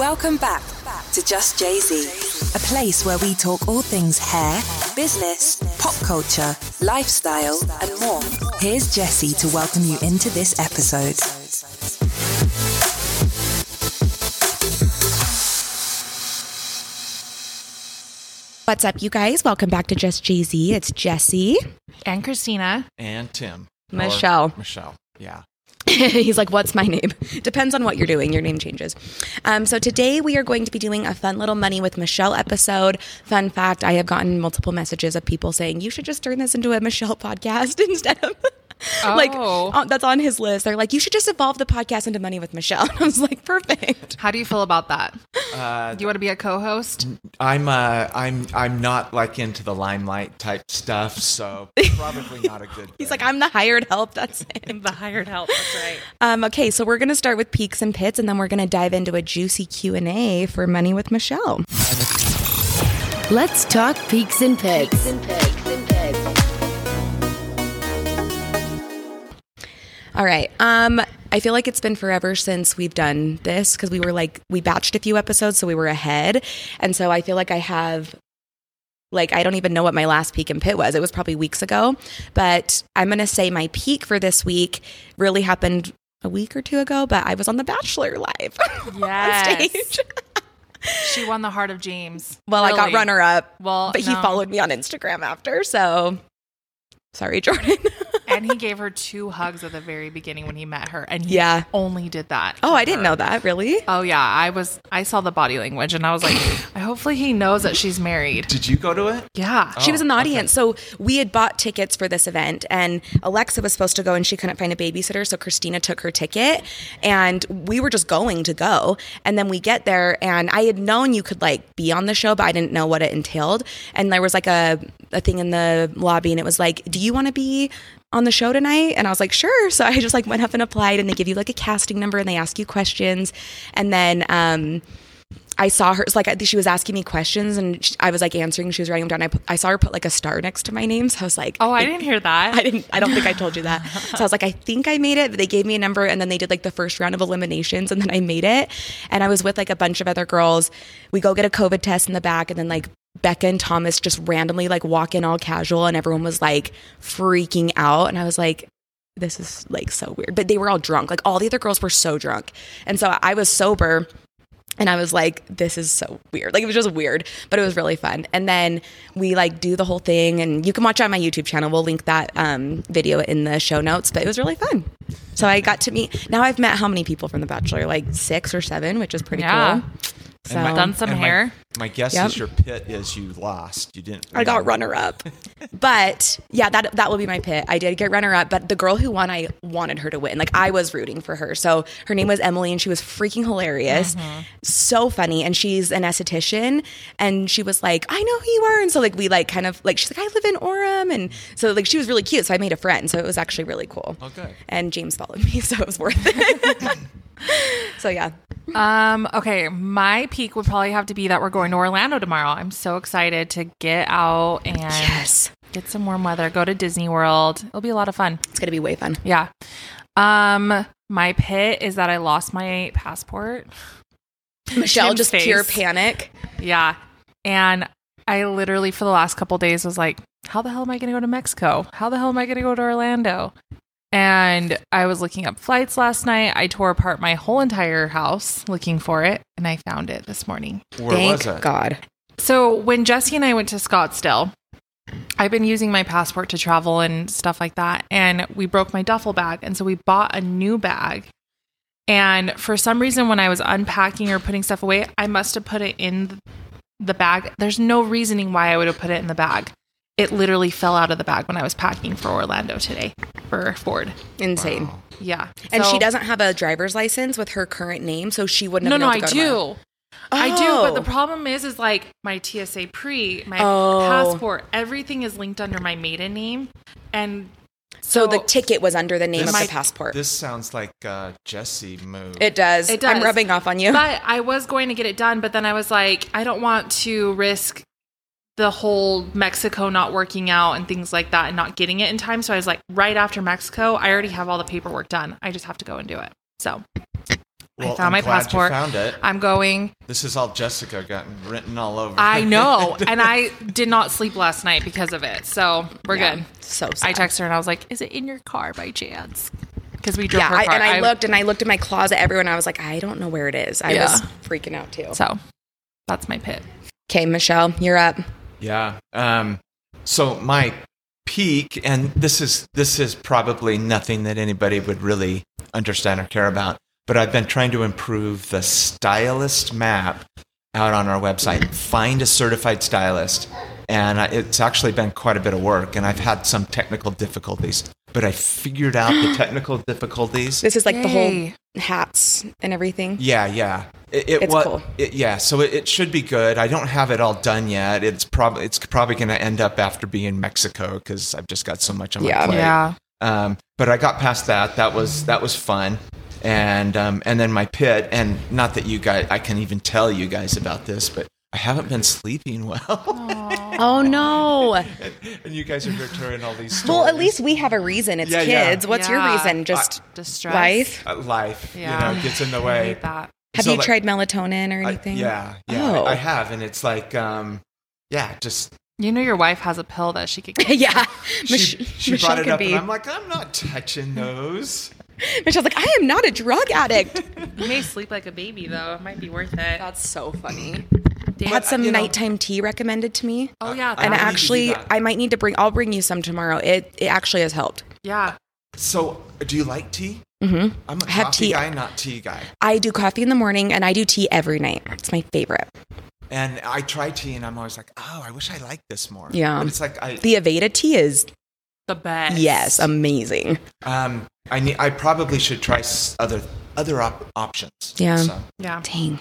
Welcome back to Just JZ, a place where we talk all things hair, business, pop culture, lifestyle, and more. Here's Jesse to welcome you into this episode. What's up, you guys? Welcome back to Just JZ. It's Jesse. and Christina. and Tim. Or Michelle. Michelle. Yeah. He's like, What's my name? Depends on what you're doing. Your name changes. Um, so today we are going to be doing a fun little Money with Michelle episode. Fun fact I have gotten multiple messages of people saying, You should just turn this into a Michelle podcast instead of. like Oh. uh, that's on his list. They're like, you should just evolve the podcast into Money with Michelle. I was like, perfect. How do you feel about that? Uh, Do you want to be a co-host? I'm uh, I'm I'm not like into the limelight type stuff, so probably not a good. He's thing. like, I'm the hired help. That's it. The hired help. That's right. Um, okay, so we're going to start with peaks and pits, and then we're going to dive into a juicy Q and A for Money with Michelle. Let's talk peaks and pits. All right. Um, I feel like it's been forever since we've done this because we were like we batched a few episodes, so we were ahead, and so I feel like I have. Like, I don't even know what my last peak and pit was. It was probably weeks ago. But I'm going to say my peak for this week really happened a week or two ago, but I was on The Bachelor live Yes. stage. She won the heart of James. Well, I got runner up, Well, but he followed me on Instagram after. So sorry, Jordan. and he gave her two hugs at the very beginning when he met her, and he Yeah. only did that. oh, I didn't her. know that. Really? Oh yeah, I was. I saw the body language, and I was like, hopefully he knows that she's married. Did you go to it? Yeah. She was in the Oh, okay. audience. So we had bought tickets for this event, and Alexa was supposed to go, and she couldn't find a babysitter. So Christina took her ticket, and we were just going to go. And then we get there, and I had known you could like be on the show, but I didn't know what it entailed. And there was like a, a thing in the lobby, and it was like, Do you want to be on the show tonight? And I was like, Sure. So I just like went up and applied, and they give you like a casting number, and they ask you questions. And then, um, I saw her. Like she was asking me questions, and she, I was like answering. She was writing them down. I, put, I saw her put like a star next to my name, so I was like, Oh, I didn't hear that. I didn't. I don't think I told you that. So I was like, I think I made it. But they gave me a number, and then they did like the first round of eliminations, and then I made it. And I was with like a bunch of other girls. We go get a COVID test in the back, and then like Becca and Thomas just randomly like walk in all casual, and everyone was like freaking out, and I was like. This is like so weird, but they were all drunk. Like all the other girls were so drunk, and so I was sober, and I was like, this is so weird. Like it was just weird, but it was really fun. And then we like do the whole thing and you can watch it on my YouTube channel. We'll link that um, video in the show notes, but it was really fun. So I got to meet, now I've met how many people from The Bachelor? Like six or seven, which is pretty Yeah. cool. So And my- Done some and my- hair. My, guess Yep. is your pit is you lost. You didn't. I got runner up. But yeah, that that will be my pit. I did get runner up, but the girl who won, I wanted her to win. Like I was rooting for her. So her name was Emily, and she was freaking hilarious, mm-hmm. so funny. And she's an esthetician, and she was like, "I know who you are," and so like we like kind of like she's like, "I live in Orem," and so like she was really cute. So I made a friend. So it was actually really cool. Oh, good. And James followed me, so it was worth it. so yeah, Um, okay, my peak would probably have to be that we're going to Orlando tomorrow. I'm so excited to get out and yes, get some warm weather, go to Disney World. It'll be a lot of fun. it's gonna be way fun. Yeah. Um, my pit is that I lost my passport. Michelle just pure panic. Yeah. And I literally for the last couple days was like, how the hell am I going to go to Mexico? How the hell am I going to go to Orlando? And I was looking up flights last night. I tore apart my whole entire house looking for it, and I found it this morning. Where Thank was it? God. So when Jesse and I went to Scottsdale, I've been using my passport to travel and stuff like that. And we broke my duffel bag. And so we bought a new bag. And for some reason, when I was unpacking or putting stuff away, I must have put it in the bag. There's no reasoning why I would have put it in the bag. It literally fell out of the bag when I was packing for Orlando today for Ford. Insane. Wow. Yeah. And So- she doesn't have a driver's license with her current name, so she wouldn't No, have no, been I able to go tomorrow. do. I do, but the Oh. problem is, is like my TSA pre, my Oh. passport, everything is linked under my maiden name, and So, the ticket was under the name This- of My- the passport. This sounds like uh, Jesse move. it does. It I'm rubbing off on you. But I was going to get it done, but then I was like, I don't want to risk the whole Mexico not working out and things like that and not getting it in time. So I was like, right after Mexico, I already have all the paperwork done. I just have to go and do it. So Well, I found I'm my glad you passport. found it. I'm going. This is all Jessica gotten written all over. I know, and I did not sleep last night because of it. So we're Yeah. good. So I sad. texted her and I was like, "Is it in your car by chance?" Because we drove Yeah, her I, car. and I, looked and I looked in my closet everywhere and I was like, I don't know where it is. I Yeah. was freaking out too. So that's my pit. Okay, Michelle, you're up. Yeah. Um, so my peak, and this is this is probably nothing that anybody would really understand or care about, but I've been trying to improve the stylist map out on our website. Find a certified stylist, and I, it's actually been quite a bit of work, and I've had some technical difficulties, but I figured out the technical difficulties. This is like the whole hats and everything. Yeah, yeah. It, it It's wa- cool. It, yeah, so it, it should be good. I don't have it all done yet. It's probably it's probably going to end up after being in Mexico because I've just got so much on Yeah. my plate. Yeah. Um, but I got past that. That was that was fun. And um, and then my pit, and not that you guys, I can even tell you guys about this, but I haven't been sleeping well. Oh no. and you guys are hearing all these stories. Well, at least we have a reason. It's Yeah, yeah. kids. What's your reason? Just Distress. life? Uh, life, Yeah. you know, gets in the I way. hate that. Have So, you like- tried melatonin or I- anything? yeah, yeah, Oh. I, I have, and it's like, um, yeah, just You know your wife has a pill that she could get. yeah. she, Mich- she Michelle brought it up, be. and I'm like, I'm not touching those. Michelle's like, I am not a drug addict. You may sleep like a baby though. It might be worth it. That's so funny. Damn. Had some you know- nighttime tea recommended to me. Oh yeah. And might need to do actually. I might need to bring. I'll bring you some tomorrow. It it actually has helped. yeah. So, do you like tea? Mm-hmm. I'm a I have coffee tea. guy, not tea guy. I do coffee in the morning, and I do tea every night. It's my favorite. And I try tea, and I'm always like, oh, I wish I liked this more. Yeah. but it's like I, The Aveda tea is The best. yes, amazing. um, I need, I probably should try s- other other op- options. Yeah. So. Yeah. Dang.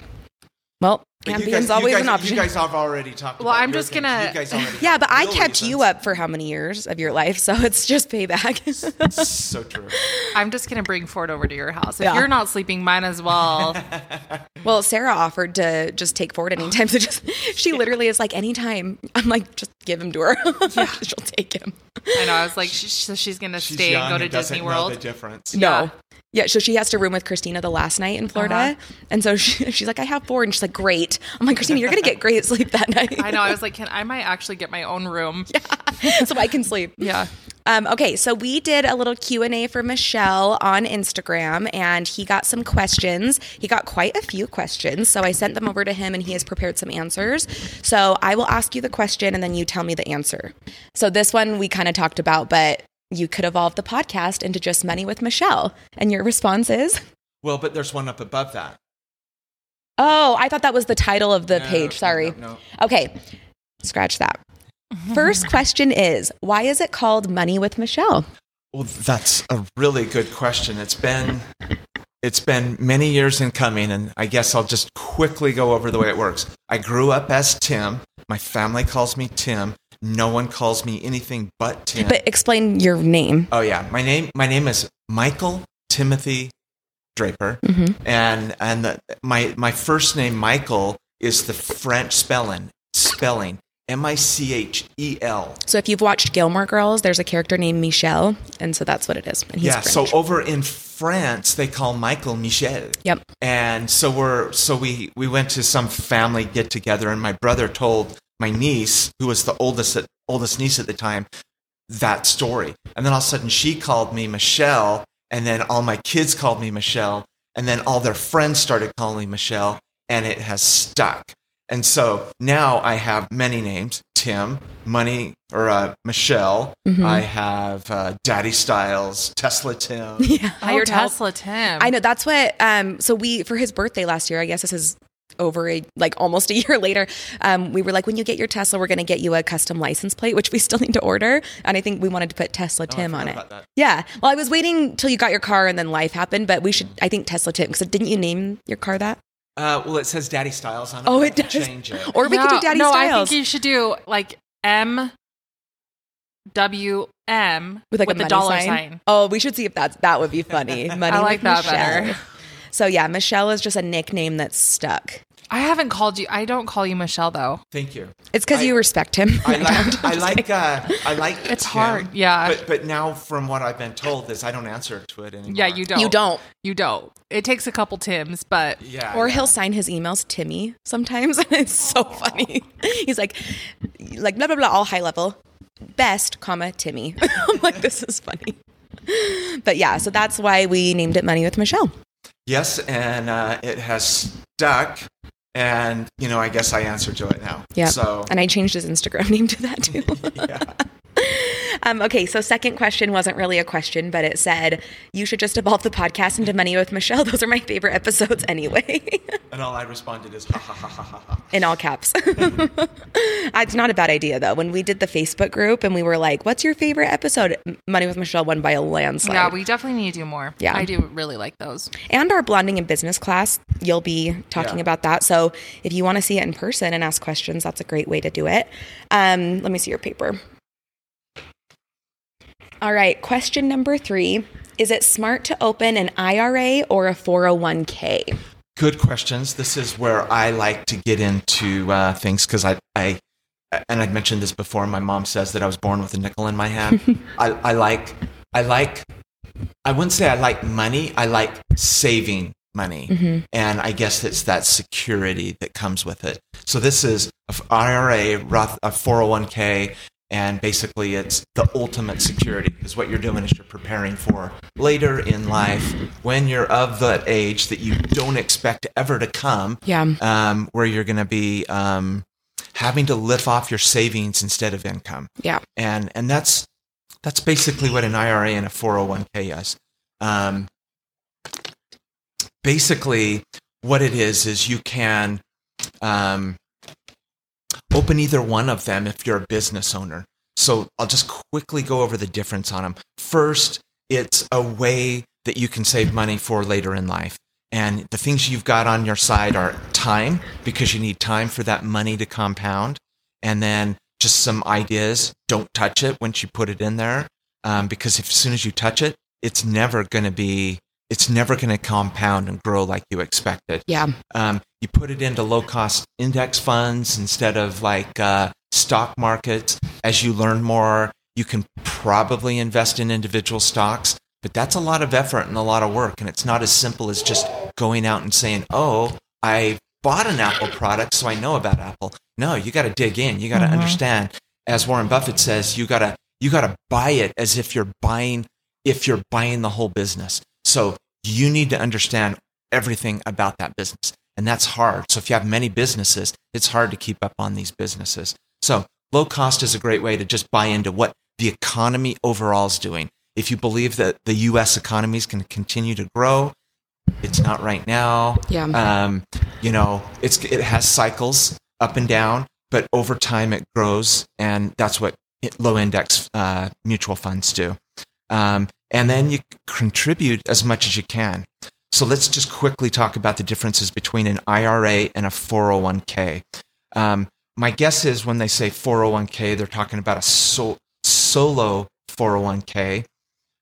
Well, But you Ambien's guys, always you guys, an option. You guys have already talked. Well, about I'm just gonna- You guys already yeah, but I real kept you up for how many years of your life? So it's just payback. So true. I'm just gonna bring Ford over to your house. If Yeah. you're not sleeping, mine as well. well, Sarah offered to just take Ford anytime. So just she literally is like, anytime. I'm like, just give him to her. Yeah, she'll take him. I know. I was like, sh- so she's gonna She's stay and go to and doesn't Disney know World. the difference. No. Yeah, so she has to room with Christina the last night in Florida. Uh-huh. And so she, she's like, I have Ford. And she's like, great. I'm like, Christina, you're going to get great sleep that night. I know. I was like, can I might actually get my own room. Yeah, so I can sleep. Yeah. Um, okay, so we did a little Q and A for Michelle on Instagram, and he got some questions. He got quite a few questions, so I sent them over to him, and he has prepared some answers. So I will ask you the question, and then you tell me the answer. So this one we kind of talked about, but you could evolve the podcast into just money with Michelle, and your response is, Well, but there's one up above that. "Oh, I thought that was the title of the No, page. Sorry. no, no. Okay, scratch that." First question is, why is it called Money with Michelle? Well, that's a really good question. It's been it's been many years in coming, and I guess I'll just quickly go over the way it works. I grew up as Tim. My family calls me Tim. No one calls me anything but Tim. But explain your name. oh yeah, my name my name is Michael Timothy Draper, mm-hmm. and and the, my my first name Michael is the French spelling spelling M I C H E L. So if you've watched Gilmore Girls, there's a character named Michel, and so that's what it is. And he's yeah, French. so over in France they call Michael Michel. yep. And so we're so we we went to some family get together, and my brother told my niece, who was the oldest at, oldest niece at the time, that story. And then all of a sudden she called me Michelle, and then all my kids called me Michelle, and then all their friends started calling me Michelle, and it has stuck. And so now I have many names: Tim, Money, or uh, Michelle. I have uh, Daddy Styles, Tesla Tim. Yeah. Oh, Hired. Tesla Tim. I know that's what. Um. So we for his birthday last year. I guess this is over a like almost a year later. Um. We were like, when you get your Tesla, we're going to get you a custom license plate, which we still need to order. And I think we wanted to put Tesla Tim on it. Yeah. Well, I was waiting till you got your car, and then life happened. But we should. I think Tesla Tim because didn't you name your car that? Uh, well, it says Daddy Styles on it. Oh, it can does. Change it. Or we could do Yeah, Daddy no, I think you should do like M W M with like a the dollar sign. sign. Oh, we should see if that's that would be funny. Money I like with that Michelle. better. So yeah, Michelle is just a nickname that's stuck. I haven't called you. I don't call you Michelle though. Thank you. It's because you respect him. I like, I like, uh, I like. It's Tim, hard, yeah. But but now, from what I've been told, is I don't answer to it anymore. Yeah, you don't. you don't. You don't. It takes a couple Tims, but Yeah. Or yeah. he'll sign his emails Timmy sometimes. and it's so funny. He's like, like blah blah blah, all high level, best, comma Timmy. I'm like, this is funny. But yeah, so that's why we named it Money with Michelle. Yes, and uh, it has stuck, and you know, I guess I answer to it now. Yeah. So and I changed his Instagram name to that too. yeah. um, okay, so second question wasn't really a question, but it said you should just evolve the podcast into Money with Michelle. Those are my favorite episodes anyway. And all I responded is ha ha ha ha ha. ha. in all caps. it's not a bad idea though. When we did the Facebook group and we were like, "What's your favorite episode?" Money with Michelle won by a landslide. yeah, we definitely need to do more. Yeah. I do really like those. and our blonding in business class, you'll be talking Yeah. about that. So if you want to see it in person and ask questions, that's a great way to do it. Um, let me see your paper. All right, question number three: Is it smart to open an IRA or a 401k? Good questions. This is where I like to get into uh, things because I, I, and I've mentioned this before. My mom says that I was born with a nickel in my hand. I, I like, I like, I wouldn't say I like money. I like saving money, and I guess it's that security that comes with it. So this is a f- IRA, Roth, a 401k, and basically it's the ultimate security because what you're doing is you're preparing for later in life when you're of that age that you don't expect ever to come Yeah. um, where you're going to be um, having to lift off your savings instead of income Yeah. and and that's that's basically what an IRA and a 401k is. Um, basically, what it is is you can um, open either one of them if you're a business owner. So I'll just quickly go over the difference on them. First, it's a way that you can save money for later in life. And the things you've got on your side are time, because you need time for that money to compound. And then just some ideas. Don't touch it once you put it in there. Um, because if, as soon as you touch it, it's never going to be, it's never going to compound and grow like you expected. Yeah. Um, you put it into low cost index funds instead of like uh, stock markets. As you learn more, you can probably invest in individual stocks, but that's a lot of effort and a lot of work. And it's not as simple as just going out and saying, oh, I bought an Apple product, so I know about Apple. No, you got to dig in. You got to understand. As Warren Buffett says, you got to you got to buy it as if you're buying if you're buying the whole business. So you need to understand everything about that business. And that's hard. So if you have many businesses, it's hard to keep up on these businesses. So low cost is a great way to just buy into what the economy overall is doing. If you believe that the US economy is going to continue to grow, it's not right now. Yeah. Um, you know, it's it has cycles up and down, but over time it grows, and that's what low index uh, mutual funds do. Um, and then you contribute as much as you can. So let's just quickly talk about the differences between an IRA and a 401k. Um, my guess is when they say 401k, they're talking about a so- solo 401k.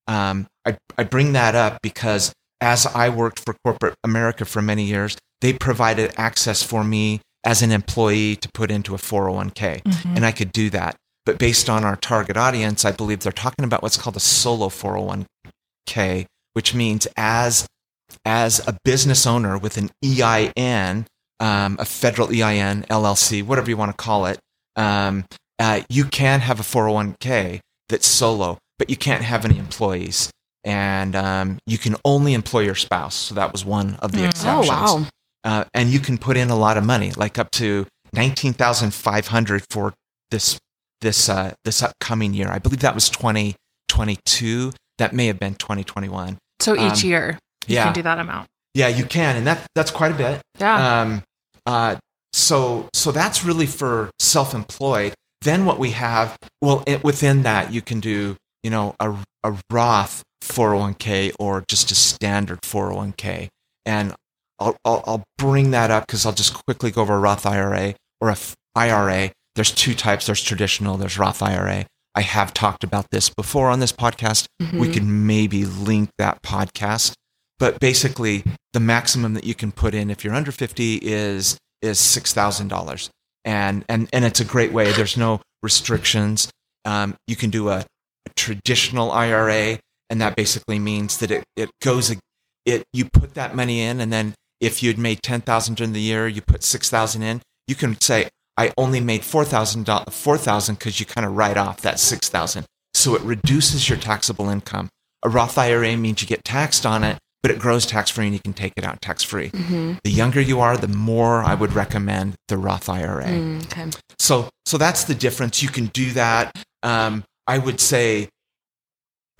Um, I, I bring that up because as I worked for corporate America for many years, they provided access for me as an employee to put into a 401k, and I could do that. But based on our target audience, I believe they're talking about what's called a solo 401k, which means as as a business owner with an EIN, um, a federal EIN, LLC, whatever you want to call it, um, uh, you can have a 401k that's solo, but you can't have any employees. And um, you can only employ your spouse. So that was one of the Oh, exceptions. wow. Uh, and you can put in a lot of money, like up to nineteen thousand five hundred for this this uh, this upcoming year. I believe that was twenty twenty two. That may have been twenty twenty one. So each Um, year you yeah. can do that amount. Yeah, you can, and that that's quite a bit. Yeah. Um, uh, so so that's really for self-employed. Then what we have, well, it, within that you can do, you know, a, a Roth 401k or just a standard 401k, and I'll I'll, I'll bring that up because I'll just quickly go over a Roth IRA or a f- IRA. There's two types. There's traditional. There's Roth IRA. I have talked about this before on this podcast. We could maybe link that podcast but basically the maximum that you can put in if you're under 50 is is six thousand dollars, and and and it's a great way. There's no restrictions. Um, you can do a, a traditional IRA, and that basically means that it it goes it you put that money in, and then if you'd made ten thousand during the year, you put six thousand in. You can say I only made four thousand four thousand because you kind of write off that six thousand, so it reduces your taxable income. A Roth IRA means you get taxed on it, but it grows tax free and you can take it out tax free. The younger you are, the more I would recommend the Roth IRA. Mm, okay. So, so that's the difference. You can do that. Um, I would say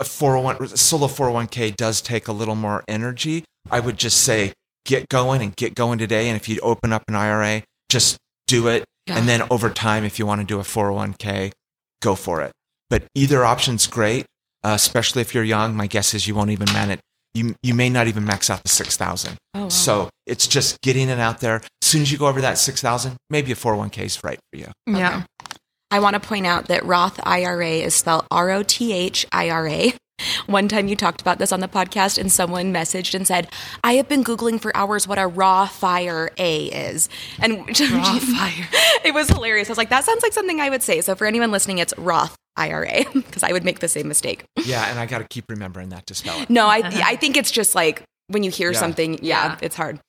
a 401 solo 401k does take a little more energy. I would just say get going and get going today. And if you open up an IRA, just do it. Yeah. And then over time, if you want to do a 401k, go for it. But either option's great, uh, especially if you're young. My guess is you won't even manage. You, you may not even max out the 6,000. Oh, wow. So it's just getting it out there. As soon as you go over that 6,000, maybe a 401k is right for you. Yeah. I want to point out that Roth IRA is spelled R O T H I R A. One time you talked about this on the podcast, and someone messaged and said, I have been Googling for hours what a raw fire A is. And Raw fire. it was hilarious. I was like, that sounds like something I would say. So for anyone listening, it's Roth IRA, because I would make the same mistake. Yeah, and I got to keep remembering that to spell it. No, I, I think it's just like when you hear Yeah. something, yeah, Yeah. it's hard.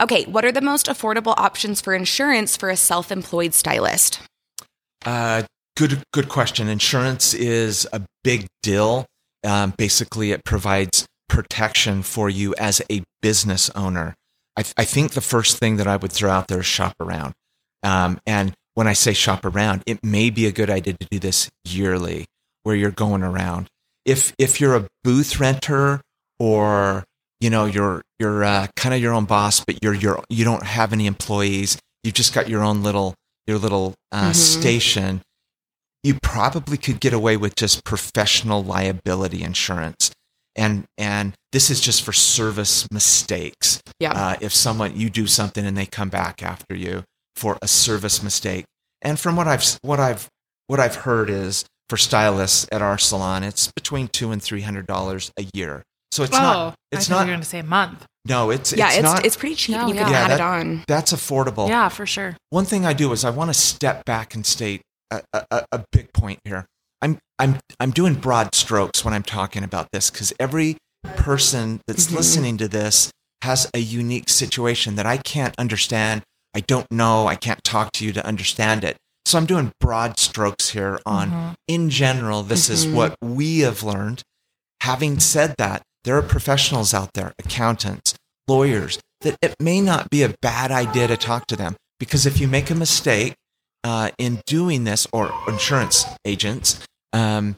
Okay, what are the most affordable options for insurance for a self employed stylist? Uh, good, good question. Insurance is a big deal. Um, basically, it provides protection for you as a business owner. I, th- I think the first thing that I would throw out there is shop around. Um, and when I say shop around, it may be a good idea to do this yearly, where you're going around. If if you're a booth renter or you know you're you're uh, kind of your own boss, but you're you're you don't have any employees, you've just got your own little your little uh, Mhm. station. You probably could get away with just professional liability insurance, and and this is just for service mistakes. Yeah. Uh, if someone you do something and they come back after you for a service mistake, and from what I've what I've what I've heard is for stylists at our salon, it's between two and three hundred dollars a year. So it's oh, not. It's I thought not. you were going to say a month. no, it's yeah, it's, it's not. it's pretty cheap. No, and you yeah. can Yeah, add that- it on. that's affordable. Yeah, for sure. One thing I do is I want to step back and state a, a, a- a big point here. I'm I'm I'm doing broad strokes when I'm talking about this because every person that's Mhm. listening to this has a unique situation that I can't understand. I don't know. I can't talk to you to understand it. So I'm doing broad strokes here on Mhm. in general, this is Mhm. what we have learned. Having said that, there are professionals out there, accountants, lawyers, that it may not be a bad idea to talk to them because if you make a mistake uh, in doing this, or insurance agents, um,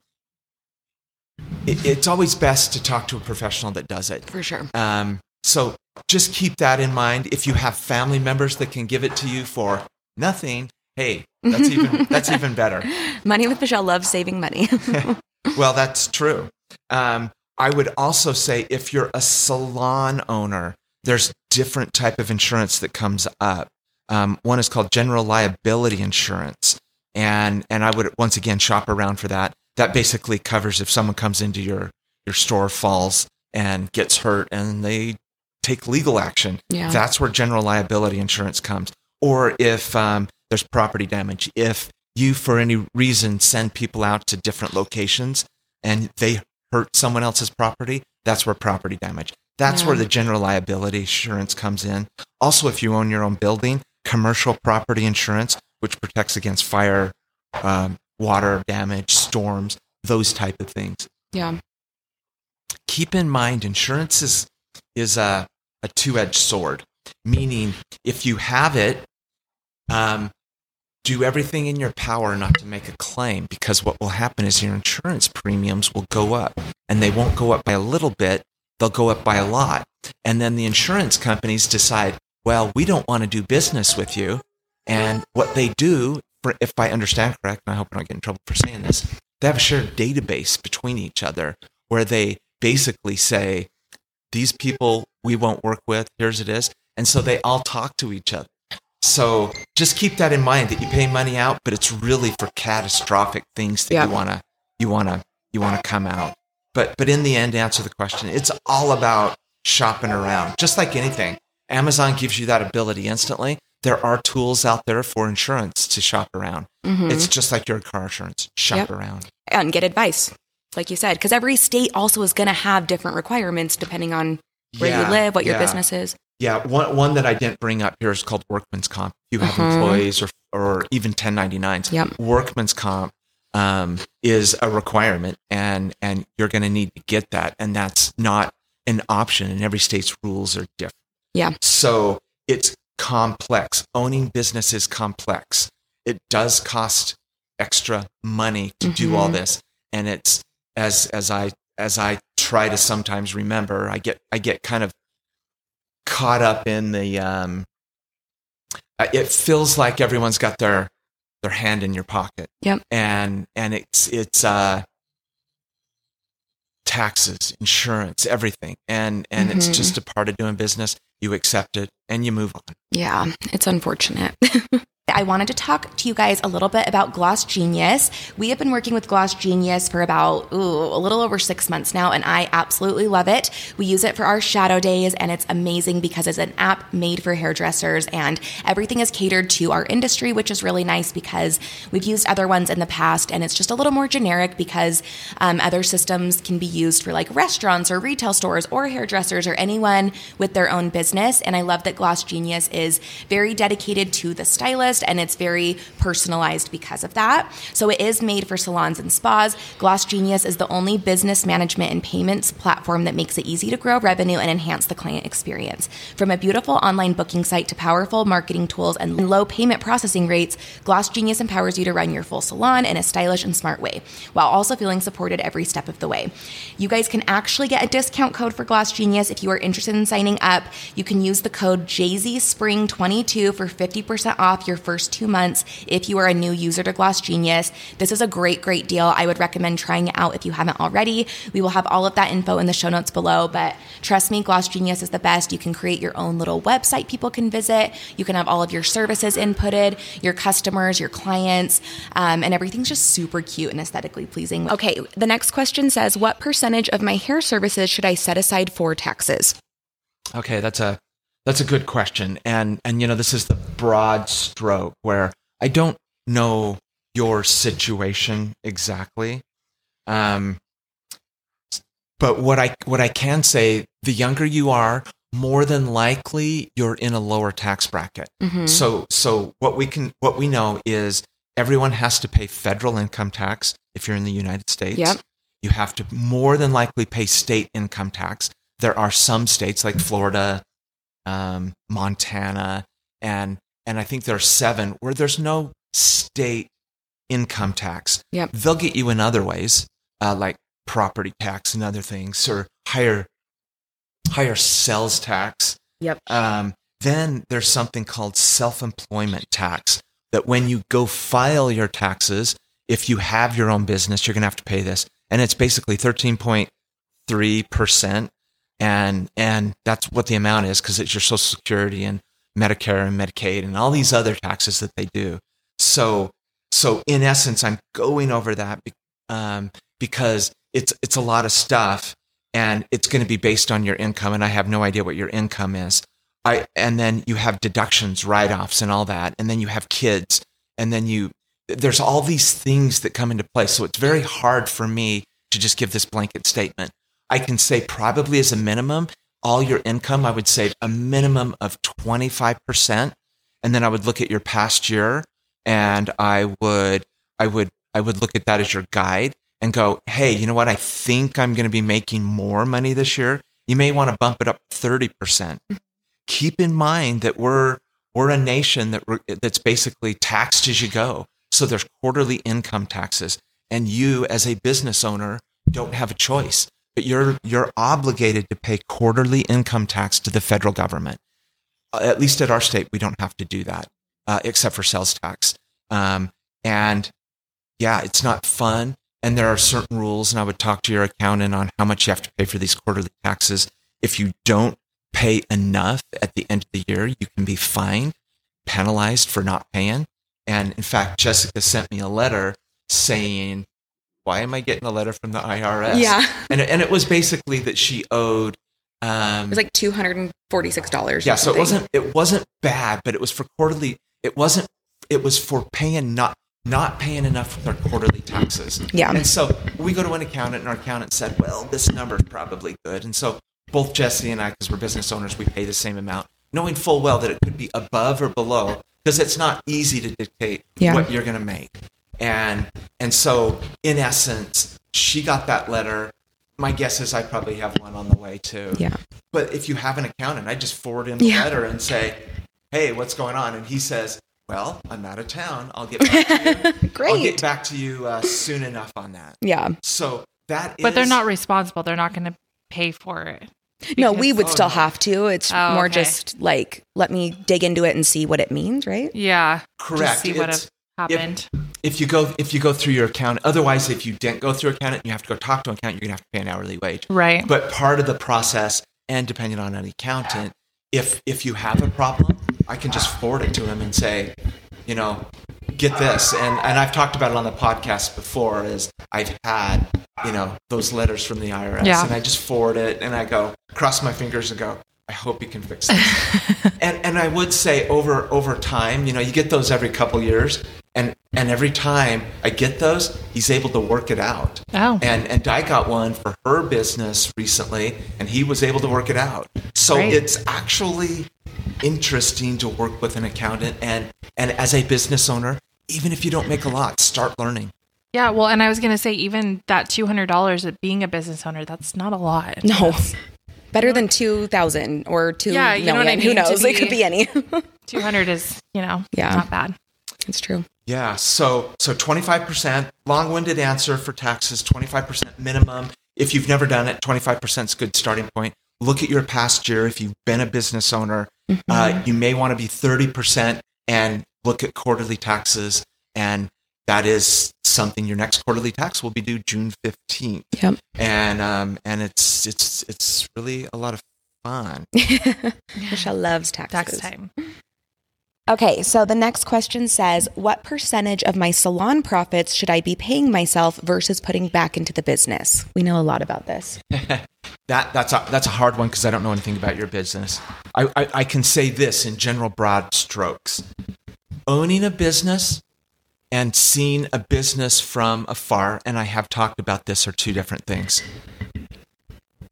it, it's always best to talk to a professional that does it. For sure. Um, so just keep that in mind. If you have family members that can give it to you for nothing, hey, that's even that's even better. Money with Michelle loves saving money. Well, that's true. Um, I would also say if you're a salon owner, there's different type of insurance that comes up. Um, one is called general liability insurance, and and I would once again shop around for that. That basically covers if someone comes into your your store, falls and gets hurt, and they take legal action. Yeah. That's where general liability insurance comes. Or if um, there's property damage, if you for any reason send people out to different locations and they hurt someone else's property, that's where property damage. That's Yeah. where the general liability insurance comes in. Also, if you own your own building, commercial property insurance, which protects against fire, um, water damage, storms, those type of things yeah. keep in mind insurance is is a, a two-edged sword meaning if you have it um, do everything in your power not to make a claim because what will happen is your insurance premiums will go up and they won't go up by a little bit they'll go up by a lot. And then the insurance companies decide well we don't want to do business with you. And what they do for, if i understand correct and i hope i don't get in trouble for saying this they have a shared database between each other where they basically say these people we won't work with here's it is and so they all talk to each other so just keep that in mind that you pay money out but it's really for catastrophic things that Yeah. you want to you want to you want to come out but but in the end answer the question it's all about shopping around just like anything amazon gives you that ability instantly there are tools out there for insurance to shop around. Mhm. It's just like your car insurance. Shop Yep. around. and get advice, like you said, because every state also is going to have different requirements depending on where Yeah, you live, what your yeah. business is. Yeah, one one that I didn't bring up here is called workman's comp. If you have Uh-huh. employees or or even 1099s, Yep. workman's comp um, is a requirement, and and you're going to need to get that, and that's not an option. And every state's rules are different. Yeah. So it's complex. Owning business is complex. It does cost extra money to do all Mhm. this, and it's as as I as I try to sometimes remember, I get I get kind of caught up in the um it feels like everyone's got their their hand in your pocket. Yep. and and it's it's uh taxes insurance everything. And and it's Mhm. just a part of doing business. You accept it and you move on Yeah, it's unfortunate. I wanted to talk to you guys a little bit about Gloss Genius. We have been working with Gloss Genius for about ooh, a little over six months now, and I absolutely love it. We use it for our shadow days, and it's amazing because it's an app made for hairdressers, and everything is catered to our industry, which is really nice because we've used other ones in the past, and it's just a little more generic because um, other systems can be used for like restaurants or retail stores or hairdressers or anyone with their own business. And I love that Gloss Genius is very dedicated to the stylist and it's very personalized because of that. So it is made for salons and spas. Gloss Genius is the only business management and payments platform that makes it easy to grow revenue and enhance the client experience. From a beautiful online booking site to powerful marketing tools and low payment processing rates, Gloss Genius empowers you to run your full salon in a stylish and smart way while also feeling supported every step of the way. You guys can actually get a discount code for Gloss Genius if you are interested in signing up. You can use the code JZSpring22 for 50% off your first two months if you are a new user to Gloss Genius. This is a great, great deal. I would recommend trying it out if you haven't already. We will have all of that info in the show notes below, but trust me, Gloss Genius is the best. You can create your own little website people can visit. You can have all of your services inputted, your customers, your clients, um, and everything's just super cute and aesthetically pleasing. Okay, the next question says What percentage of my hair services should I set aside for taxes? Okay, that's a that's a good question, and and you know this is the broad stroke where I don't know your situation exactly, um, but what I what I can say, the younger you are, more than likely you're in a lower tax bracket. Mhm. So so what we can what we know is everyone has to pay federal income tax if you're in the United States. Yep. You have to more than likely pay state income tax. There are some states like Florida, um, Montana, and and I think there are seven where there's no state income tax. Yep. They'll get you in other ways, uh, like property tax and other things, or higher higher sales tax. Yep. Um, then there's something called self-employment tax that when you go file your taxes, if you have your own business, you're going to have to pay this. And it's basically 13.3%. And, and that's what the amount is because it's your social security and Medicare and Medicaid and all these other taxes that they do. So, so in essence, I'm going over that um, because it's, it's a lot of stuff and it's going to be based on your income. And I have no idea what your income is. I, and then you have deductions, write offs, and all that. And then you have kids. And then you, there's all these things that come into play. So it's very hard for me to just give this blanket statement. I can say probably as a minimum, all your income, I would say a minimum of 25%. And then I would look at your past year and I would, I would, I would look at that as your guide and go, Hey, you know what? I think I'm going to be making more money this year. You may want to bump it up 30%. Keep in mind that we're, we're a nation that that's basically taxed as you go. So there's quarterly income taxes and you as a business owner don't have a choice, you're, you're obligated to pay quarterly income tax to the federal government. Uh, At least at our state, we don't have to do that, uh, except for sales tax. Um, and yeah, it's not fun. And there are certain rules, and I would talk to your accountant on how much you have to pay for these quarterly taxes. If you don't pay enough at the end of the year, you can be fined, penalized for not paying. And in fact, Jessica sent me a letter saying, Why am I getting a letter from the IRS? Yeah. And, and it was basically that she owed Um, It was like two hundred and forty six dollars. yeah, so it wasn't it wasn't bad, but it was for quarterly. It wasn't. It was for paying not not paying enough with our quarterly taxes. Yeah. And so we go to an accountant, and our accountant said, "Well, this number's probably good." And so both Jesse and I, because we're business owners, we pay the same amount, knowing full well that it could be above or below, because it's not easy to dictate Yeah. what you're going to make. And and so in essence, she got that letter. My guess is I probably have one on the way too. Yeah. But if you have an accountant, I just forward him the Yeah. letter and say, "Hey, what's going on?" And he says, "Well, I'm out of town. I'll get back to you. I'll get back to you uh, soon enough on that." Yeah. So that But they're not responsible. They're not going to pay for it. No, we would oh, still no. have to. It's Oh, more okay. just like let me dig into it and see what it means, right? Yeah. correct. Just see what It's- have happened. if you go if you go through your account, otherwise, if you didn't go through accountant, you have to go talk to an accountant. You're gonna have to pay an hourly wage. right. But part of the process, and depending on an accountant, if if you have a problem, I can just forward it to him and say, you know, get this. And and I've talked about it on the podcast before. Is I've had you know those letters from the IRS, Yeah. and I just forward it, and I go cross my fingers and go. I hope you can fix this. and and I would say over over time, you know, you get those every couple years, and and every time I get those, he's able to work it out. Oh. And and Di got one for her business recently, and he was able to work it out. So Great. it's actually interesting to work with an accountant, and and as a business owner, even if you don't make a lot, start learning. Yeah. Well, and I was going to say, even that $200 at being a business owner, that's not a lot. No. Better than two thousand or two Yeah, you know what I million. Who mean, to knows? It could be- be any. 200 is, you know, Yeah. not bad. it's true. Yeah, so so 25% long-winded answer for taxes, 25% minimum. If you've never done it, 25% is a good starting point. Look at your past year if you've been a business owner. Uh, you may want to be 30% and look at quarterly taxes and that is something your next quarterly tax will be due June 15th. Yep. And um and it's it's it's really a lot of fun. Michelle loves taxes. Tax time. Okay, so the next question says, "What percentage of my salon profits should I be paying myself versus putting back into the business?" We know a lot about this. That that's a, that's a hard one because I don't know anything about your business. I, I I can say this in general broad strokes. Owning a business and seeing a business from afar, and I have talked about this, are two different things.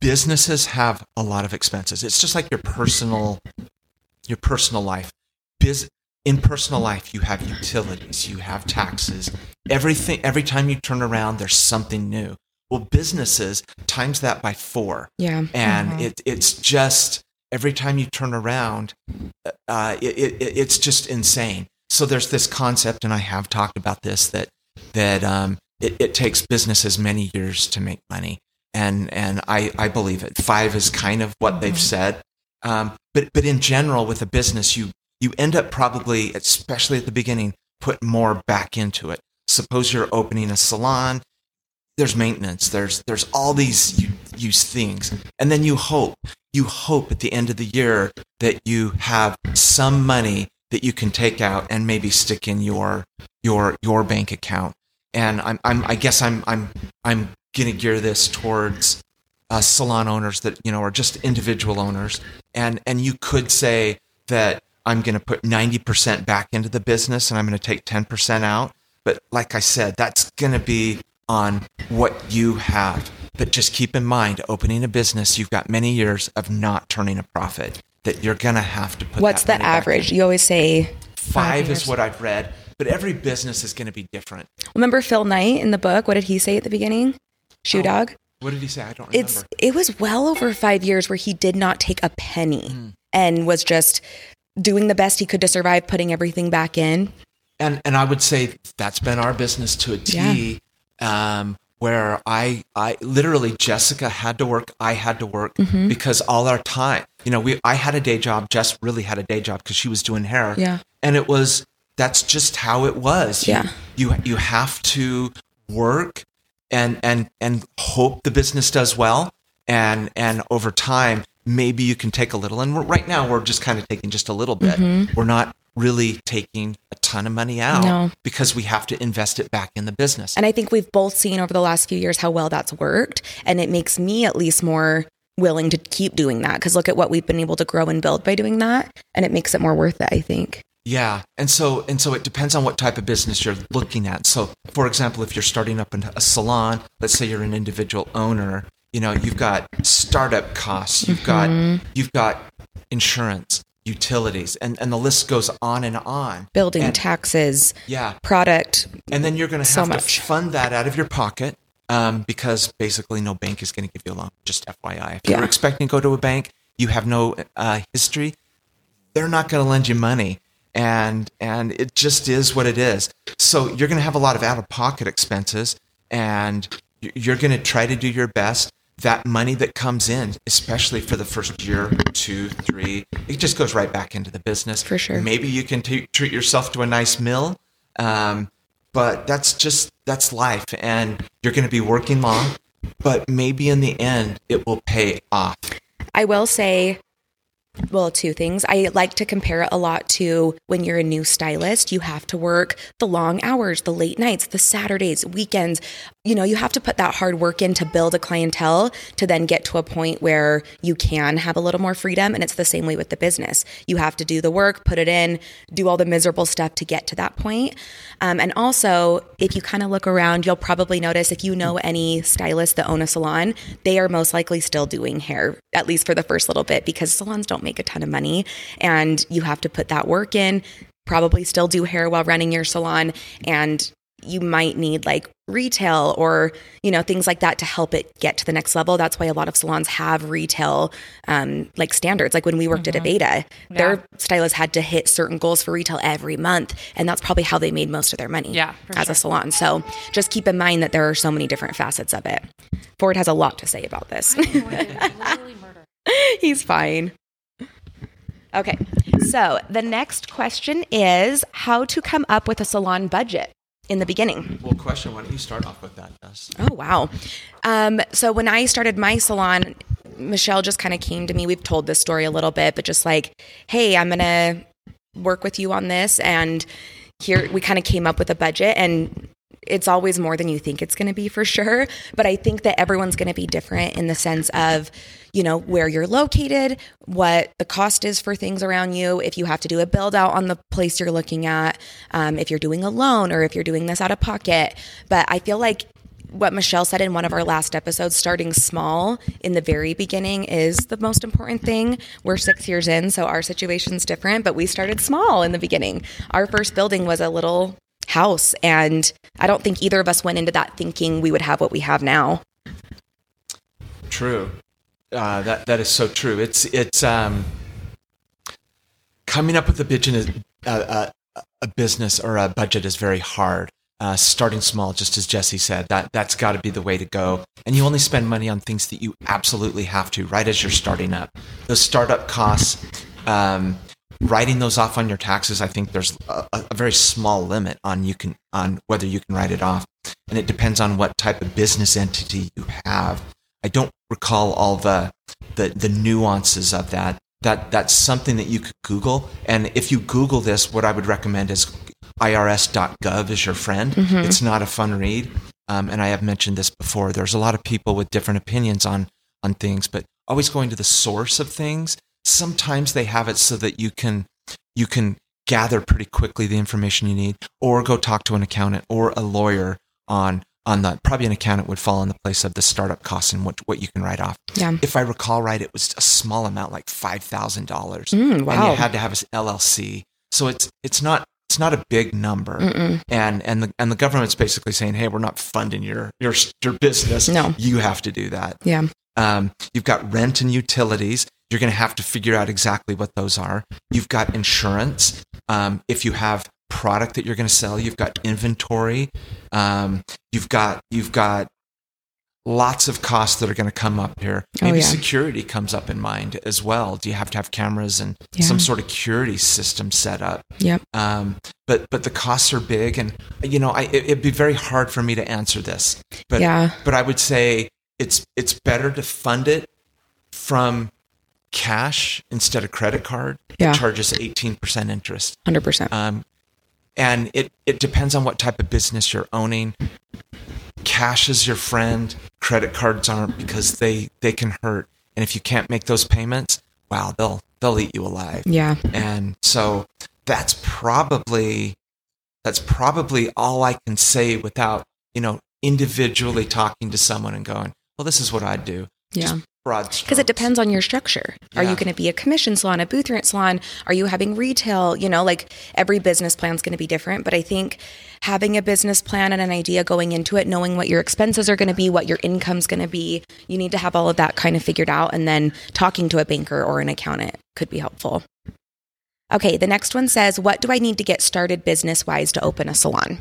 Businesses have a lot of expenses. It's just like your personal your personal life. Biz, in personal life, you have utilities, you have taxes. Everything every time you turn around, there's something new. Well, businesses times that by four Yeah. and it, it's just every time you turn around uh, it, it, it's just insane so there's this concept and i have talked about this that that um, it, it takes businesses many years to make money and and i, I believe it five is kind of what they've said um, but but in general with a business you you end up probably especially at the beginning put more back into it. Suppose you're opening a salon there's maintenance there's there's all these you, things and then you hope you hope at the end of the year that you have some money that you can take out and maybe stick in your your your bank account. And i'm, I'm i guess i'm i'm i'm going to gear this towards uh, salon owners that you know are just individual owners. And and you could say that i'm going to put 90% back into the business and i'm going to take 10% out but like i said that's going to be on what you have but just keep in mind opening a business you've got many years of not turning a profit that you're going to have to put What's the average? You always say. five years. is what i've read but every business is going to be different Remember Phil Knight in the book? What did he say at the beginning? Shoe Oh, Dog. what did he say i don't remember It's it was well over five years where he did not take a penny Hmm. and was just doing the best he could to survive, putting everything back in. and and I would say that's been our business to a T. Um, where I I literally Jessica had to work, I had to work Mm-hmm. because all our time, you know, we I had a day job, Jess really had a day job because she was doing hair. Yeah. and it was that's just how it was. You- Yeah. you you have to work and and and hope the business does well and and over time maybe you can take a little and we're, right now we're just kind of taking just a little bit we're not really taking a ton of money out Mm-hmm. No. because we have to invest it back in the business And I think we've both seen over the last few years how well that's worked. And it makes me at least more willing to keep doing that because look at what we've been able to grow and build by doing that and it makes it more worth it i think Yeah, and so and so it depends on what type of business you're looking at. So, for example, if you're starting up in a salon, let's say you're an individual owner, you know, you've got startup costs, you've got you've got insurance, utilities, and and the list goes on and on. building And- taxes Yeah, product and then you're going to So have much. to fund that out of your pocket um, because basically no bank is going to give you a loan. Just FYI, if Yeah. you're expecting to go to a bank, you have no uh, history, they're not going to lend you money, and and it just is what it is. So you're going to have a lot of out of pocket expenses, and you're going to try to do your best. That money that comes in, especially for the first year, two, three, it just goes right back into the business. For sure. Maybe you can t- treat yourself to a nice meal, um, but that's just that's life, and you're going to be working long. But maybe in the end, it will pay off. I will say, well, two things. I like to compare it a lot to when you're a new stylist, you have to work the long hours, the late nights, the Saturdays, weekends. You know, you have to put that hard work in to build a clientele to then get to a point where you can have a little more freedom. And it's the same way with the business. You have to do the work, put it in, do all the miserable stuff to get to that point. Um, and also, if you kind of look around, you'll probably notice if you know any stylists that own a salon, they are most likely still doing hair, at least for the first little bit, because salons don't make a ton of money. And you have to put that work in, probably still do hair while running your salon. And you might need like retail or you know things like that to help it get to the next level. That's why a lot of salons have retail um, like standards. Like when we worked at aveda their stylists had to hit certain goals for retail every month and that's probably how they made most of their money Yeah, as a salon. So just keep in mind that there are so many different facets of it. Ford has a lot to say about this. He's fine. Okay so the next question is how to come up with a salon budget in the beginning Well, question: Why don't you start off with that, Jess? Oh, wow. Um, so when I started my salon, Mitchell just kind of came to me. We've told this story a little bit, but just like, hey, I'm going to work with you on this. And here we kind of came up with a budget and it's always more than you think it's going to be for sure. But I think that everyone's going to be different in the sense of, you know, where you're located, what the cost is for things around you, if you have to do a build out on the place you're looking at, um, if you're doing a loan or if you're doing this out of pocket. But I feel like what Mitchell said in one of our last episodes, starting small in the very beginning is the most important thing. We're six years in, so our situation's different, but we started small in the beginning. Our first building was a little house, and I don't think either of us went into that thinking we would have what we have now. True. Uh, that that is so true. It's it's um, coming up with a business uh, uh, a business or a budget is very hard. Uh, starting small, just as Jesse said, that that's got to be the way to go. And you only spend money on things that you absolutely have to, right as you're starting up. Those startup costs, um, writing those off on your taxes, I think there's a, a very small limit on you can on whether you can write it off, and it depends on what type of business entity you have. I don't recall all the the, the nuances of that. That that's something that you could Google. And if you Google this, what I would recommend is irs.gov is your friend. It's not a fun read. Um, and I have mentioned this before. There's a lot of people with different opinions on on things, but always going to the source of things. Sometimes they have it so that you can you can gather pretty quickly the information you need, or go talk to an accountant or a lawyer on on the probably an accountant would fall in the place of the startup costs and what what you can write off. Yeah. If I recall right, it was a small amount, like five thousand dollars, Mm, and you had to have an LLC. So it's it's not it's not a big number, and and the and the government's basically saying, hey, we're not funding your your your business. No. you have to do that. Yeah. Um, you've got rent and utilities. You're going to have to figure out exactly what those are. You've got insurance. Um, if you have product that you're going to sell, you've got inventory. Um, you've got you've got lots of costs that are going to come up here. Oh, Maybe yeah. security comes up in mind as well. Do you have to have cameras and Yeah. some sort of security system set up? Yep. Um, but but the costs are big, and you know, I, it, it'd be very hard for me to answer this. But Yeah. but I would say it's it's better to fund it from cash instead of credit card. Yeah. It charges eighteen percent interest. 100%. Um, and it, it depends on what type of business you're owning. Cash is your friend. Credit cards aren't because they, they can hurt. and if you can't make those payments, wow, they'll they'll eat you alive. Yeah. And so that's probably that's probably all I can say without, you know, individually talking to someone and going, "Well, this is what I'd do." Yeah. Broad Because it depends on your structure. Are you going to be a commission salon, a booth rent salon? Are you having retail? You know, like every business plan is going to be different. But I think having a business plan and an idea going into it, knowing what your expenses are going to be, what your income's going to be, you need to have all of that kind of figured out. And then talking to a banker or an accountant could be helpful. Okay, the next one says, What do I need to get started business wise to open a salon?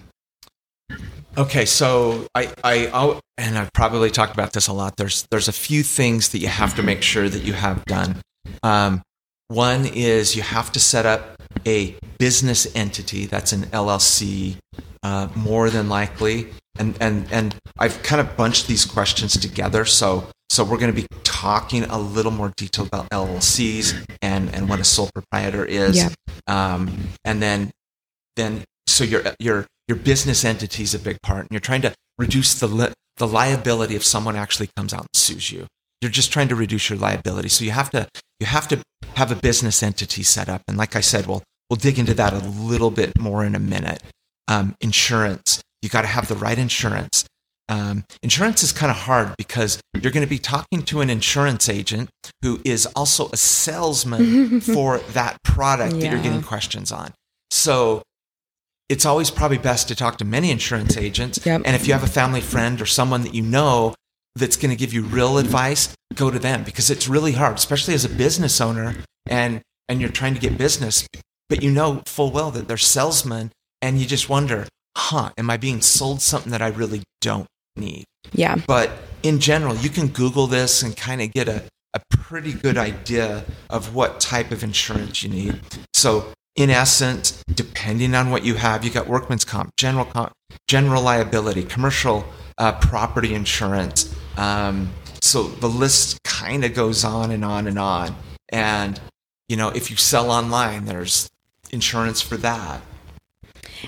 Okay, so I, I, oh, and I've probably talked about this a lot. There's, there's a few things that you have to make sure that you have done. Um, one is you have to set up a business entity. That's an LLC, uh, more than likely. And, and, and I've kind of bunched these questions together. So, so we're going to be talking a little more detail about LLCs and, and what a sole proprietor is. Yeah. Um, and then, then, so your, your, your business entity is a big part and you're trying to reduce the, li- the liability if someone actually comes out and sues you. You're just trying to reduce your liability. So you have to, you have to have a business entity set up. And like I said, we'll, we'll dig into that a little bit more in a minute. Um, insurance, you got to have the right insurance. Um, insurance is kind of hard because you're going to be talking to an insurance agent who is also a salesman for that product that you're getting questions on. So it's always probably best to talk to many insurance agents. Yep. And if you have a family friend or someone that you know that's going to give you real advice, go to them because it's really hard, especially as a business owner and and you're trying to get business, but you know full well that they're salesmen and you just wonder, huh, am I being sold something that I really don't need? Yeah. But in general, you can Google this and kind of get a, a pretty good idea of what type of insurance you need. So, in essence, depending on what you have, you got workman's comp, general comp, general liability, commercial uh, property insurance. Um, so the list kind of goes on and on and on. And you know, if you sell online, there's insurance for that.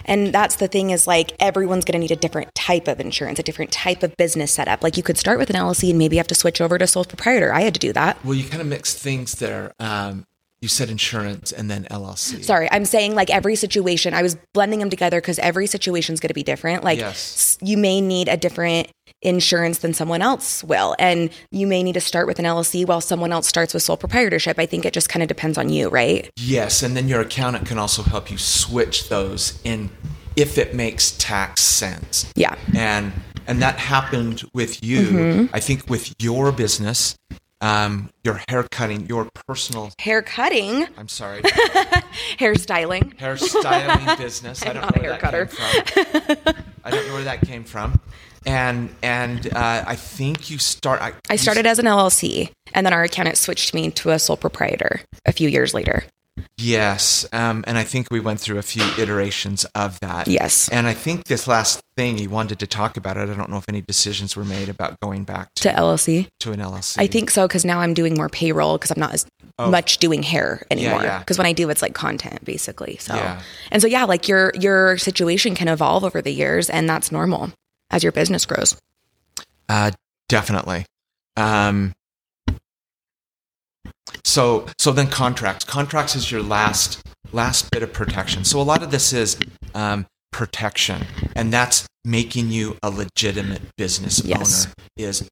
And that's the thing is like everyone's going to need a different type of insurance, a different type of business setup. Like you could start with an LLC and maybe have to switch over to sole proprietor. I had to do that. Well, you kind of mix things there. Um, you said insurance and then LLC. Sorry, I'm saying like every situation, I was blending them together because every situation is going to be different. Like Yes. you may need a different insurance than someone else will. And you may need to start with an LLC while someone else starts with sole proprietorship. I think it just kind of depends on you, right? Yes, and then your accountant can also help you switch those in if it makes tax sense. Yeah. And and that happened with you. Mm-hmm. I think with your business, um, your hair cutting, your personal Hair cutting, I'm sorry, hairstyling. hairstyling business. I I'm don't not a know where hair that came from. I don't know where that came from. And and uh, I think you start. I, I started as an LLC and then our accountant switched me to a sole proprietor a few years later. Yes, um, and I think we went through a few iterations of that. Yes. and I think this last thing you wanted to talk about it. I don't know if any decisions were made about going back To to, LLC. to an LLC. I think so because now I'm doing more payroll because I'm not as much doing hair anymore. Oh. yeah. Because when I do, it's like content basically. So Yeah. and so yeah, like your your situation can evolve over the years, and that's normal as your business grows. Uh, definitely. Um, so so then contracts. Contracts is your last last bit of protection. So a lot of this is um, protection, and that's making you a legitimate business Yes. owner. Is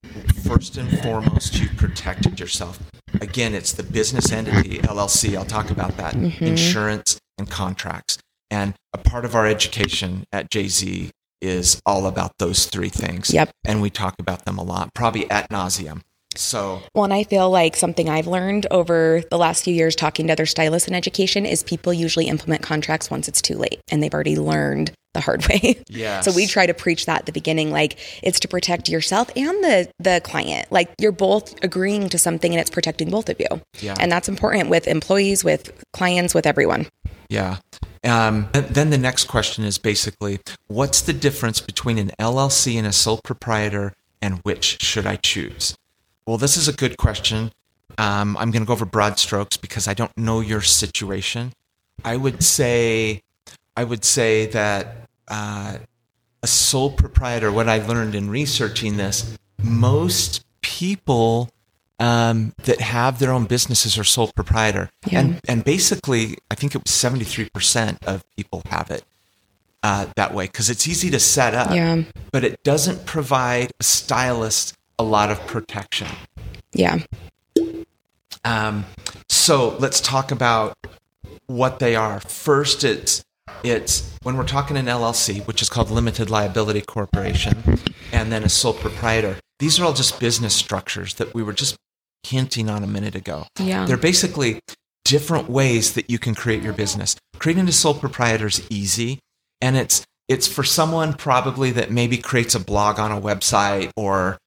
first and foremost you protected yourself. Again, it's the business entity LLC. I'll talk about that. Mm-hmm. Insurance and contracts. And a part of our education at JZ is all about those three things Yep. and we talk about them a lot, probably at nauseum. So Well, and I feel like something I've learned over the last few years talking to other stylists in education is people usually implement contracts once it's too late and they've already learned the hard way. Yes. So we try to preach that at the beginning, like it's to protect yourself and the the client. Like you're both agreeing to something and it's protecting both of you. Yeah. And that's important with employees, with clients, with everyone. yeah. Um, then the next question is basically, what's the difference between an LLC and a sole proprietor, and which should I choose? Well, this is a good question. Um, I'm going to go over broad strokes because I don't know your situation. I would say, I would say that uh, a sole proprietor. What I learned in researching this, most people um, that have their own businesses or sole proprietor. Yeah. And, and basically, I think it was 73% of people have it uh, that way because it's easy to set up, Yeah. but it doesn't provide a stylist a lot of protection. Yeah. Um, so let's talk about what they are. First, it's it's when we're talking an LLC, which is called Limited Liability Corporation, and then a sole proprietor. These are all just business structures that we were just hinting on a minute ago. Yeah. They're basically different ways that you can create your business. Creating a sole proprietor is easy, and it's it's for someone probably that maybe creates a blog on a website or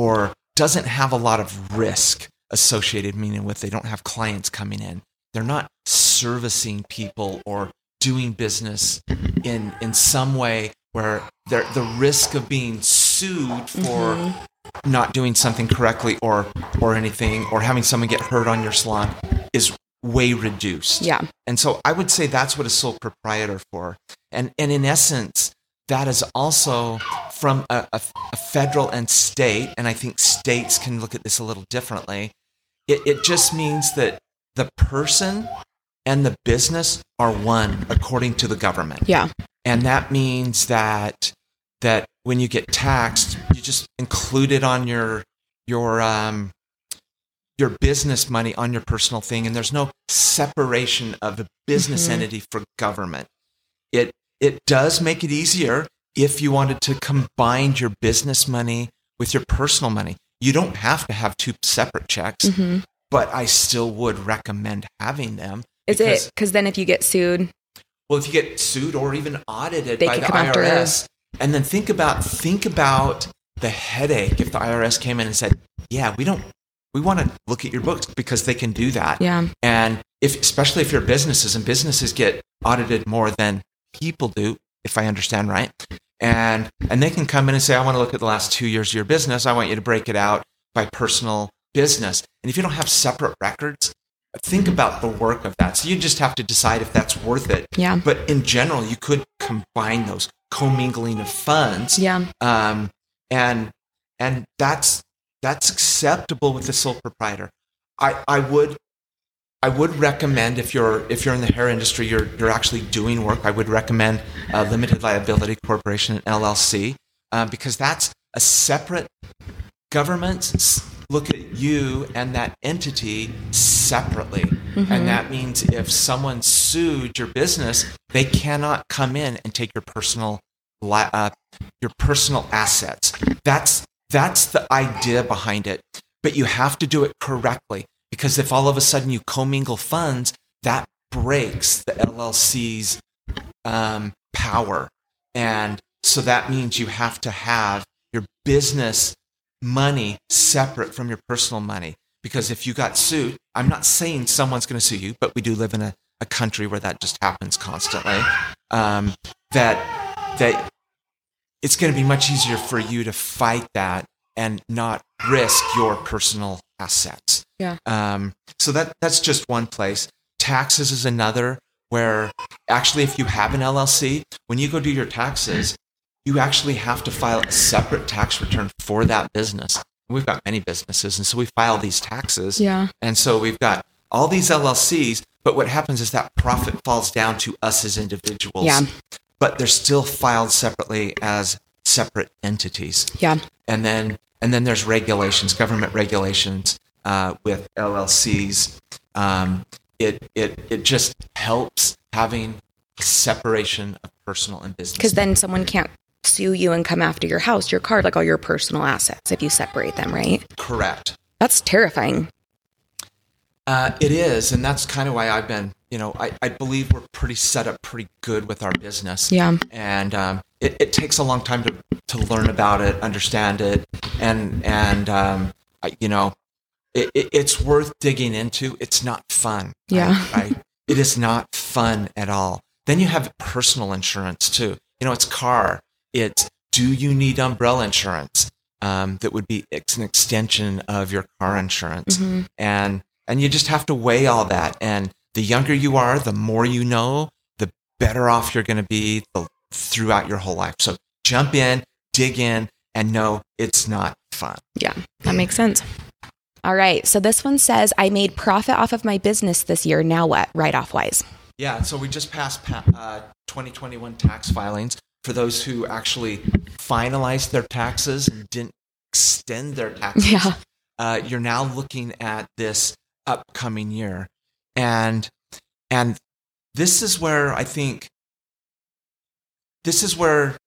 or doesn't have a lot of risk associated, meaning with they don't have clients coming in. They're not servicing people or doing business in in some way where they're, the risk of being sued for mm-hmm. not doing something correctly or or anything or having someone get hurt on your salon is way reduced. Yeah. And so I would say that's what a sole proprietor for. And and in essence, that is also from a, a, a federal and state, and I think states can look at this a little differently. It, it just means that the person and the business are one according to the government Yeah. and that means that that when you get taxed you just include it on your your um your business money on your personal thing and there's no separation of the business Mhm. entity for government it it does make it easier if you wanted to combine your business money with your personal money. You don't have to have two separate checks hmm but i still would recommend having them Is because- it because then if you get sued, well, if you get sued or even audited by the IRS, and then think about think about the headache if the IRS came in and said, "Yeah, we don't, we want to look at your books because they can do that." yeah, And if, especially if you're businesses and businesses get audited more than people do, if I understand right, and and they can come in and say, "I want to look at the last two years of your business. I want you to break it out by personal business." And if you don't have separate records, think about the work of that. So you just have to decide if that's worth it. yeah, But in general, you could combine those commingling of funds, yeah, um, and and that's that's acceptable with the sole proprietor. I, I would I would recommend if you're if you're in the hair industry, you're you're actually doing work. I would recommend a limited liability corporation, an LLC, uh, because that's a separate governments s- look at you and that entity separately. And that means if someone sued your business, they cannot come in and take your personal li- uh, your personal assets. That's that's the idea behind it. But you have to do it correctly because if all of a sudden you commingle funds, that breaks the LLC's um, power, and so that means you have to have your business money separate from your personal money. Because if you got sued, I'm not saying someone's going to sue you, but we do live in a, a country where that just happens constantly. Um, that that it's going to be much easier for you to fight that and not risk your personal assets. Yeah. Um, so that that's just one place. Taxes is another where actually, if you have an LLC, when you go do your taxes, you actually have to file a separate tax return for that business. We've got many businesses, and so we file these taxes. yeah, And so we've got all these LLCs, but what happens is that profit falls down to us as individuals. Yeah. But they're still filed separately as separate entities. yeah, And then and then there's regulations, government regulations uh, with LLCs. Um, it it it just helps having separation of personal and business. because then someone can't sue you and come after your house, your car, like all your personal assets if you separate them, right? correct. That's terrifying. Uh, it is, and that's kind of why I've been, you know, I, I believe we're pretty set up pretty good with our business. Yeah. And um, it, it takes a long time to, to learn about it, understand it, and and um, I, you know, it, it, it's worth digging into. It's not fun. Yeah. I, I, it is not fun at all. Then you have personal insurance too. You know, it's car. It's do you need umbrella insurance? Um, that would be it's an extension of your car insurance, Mhm. and and you just have to weigh all that. And the younger you are, the more you know, the better off you're going to be the, throughout your whole life. So jump in, dig in, and know it's not fun. Yeah, that makes sense. All right. So this one says, I made profit off of my business this year. Now what? Write off wise. Yeah, so we just passed uh, 2021 tax filings for those who actually finalized their taxes and didn't extend their taxes. Yeah. Uh, you're now looking at this upcoming year, and and this is where I think this is where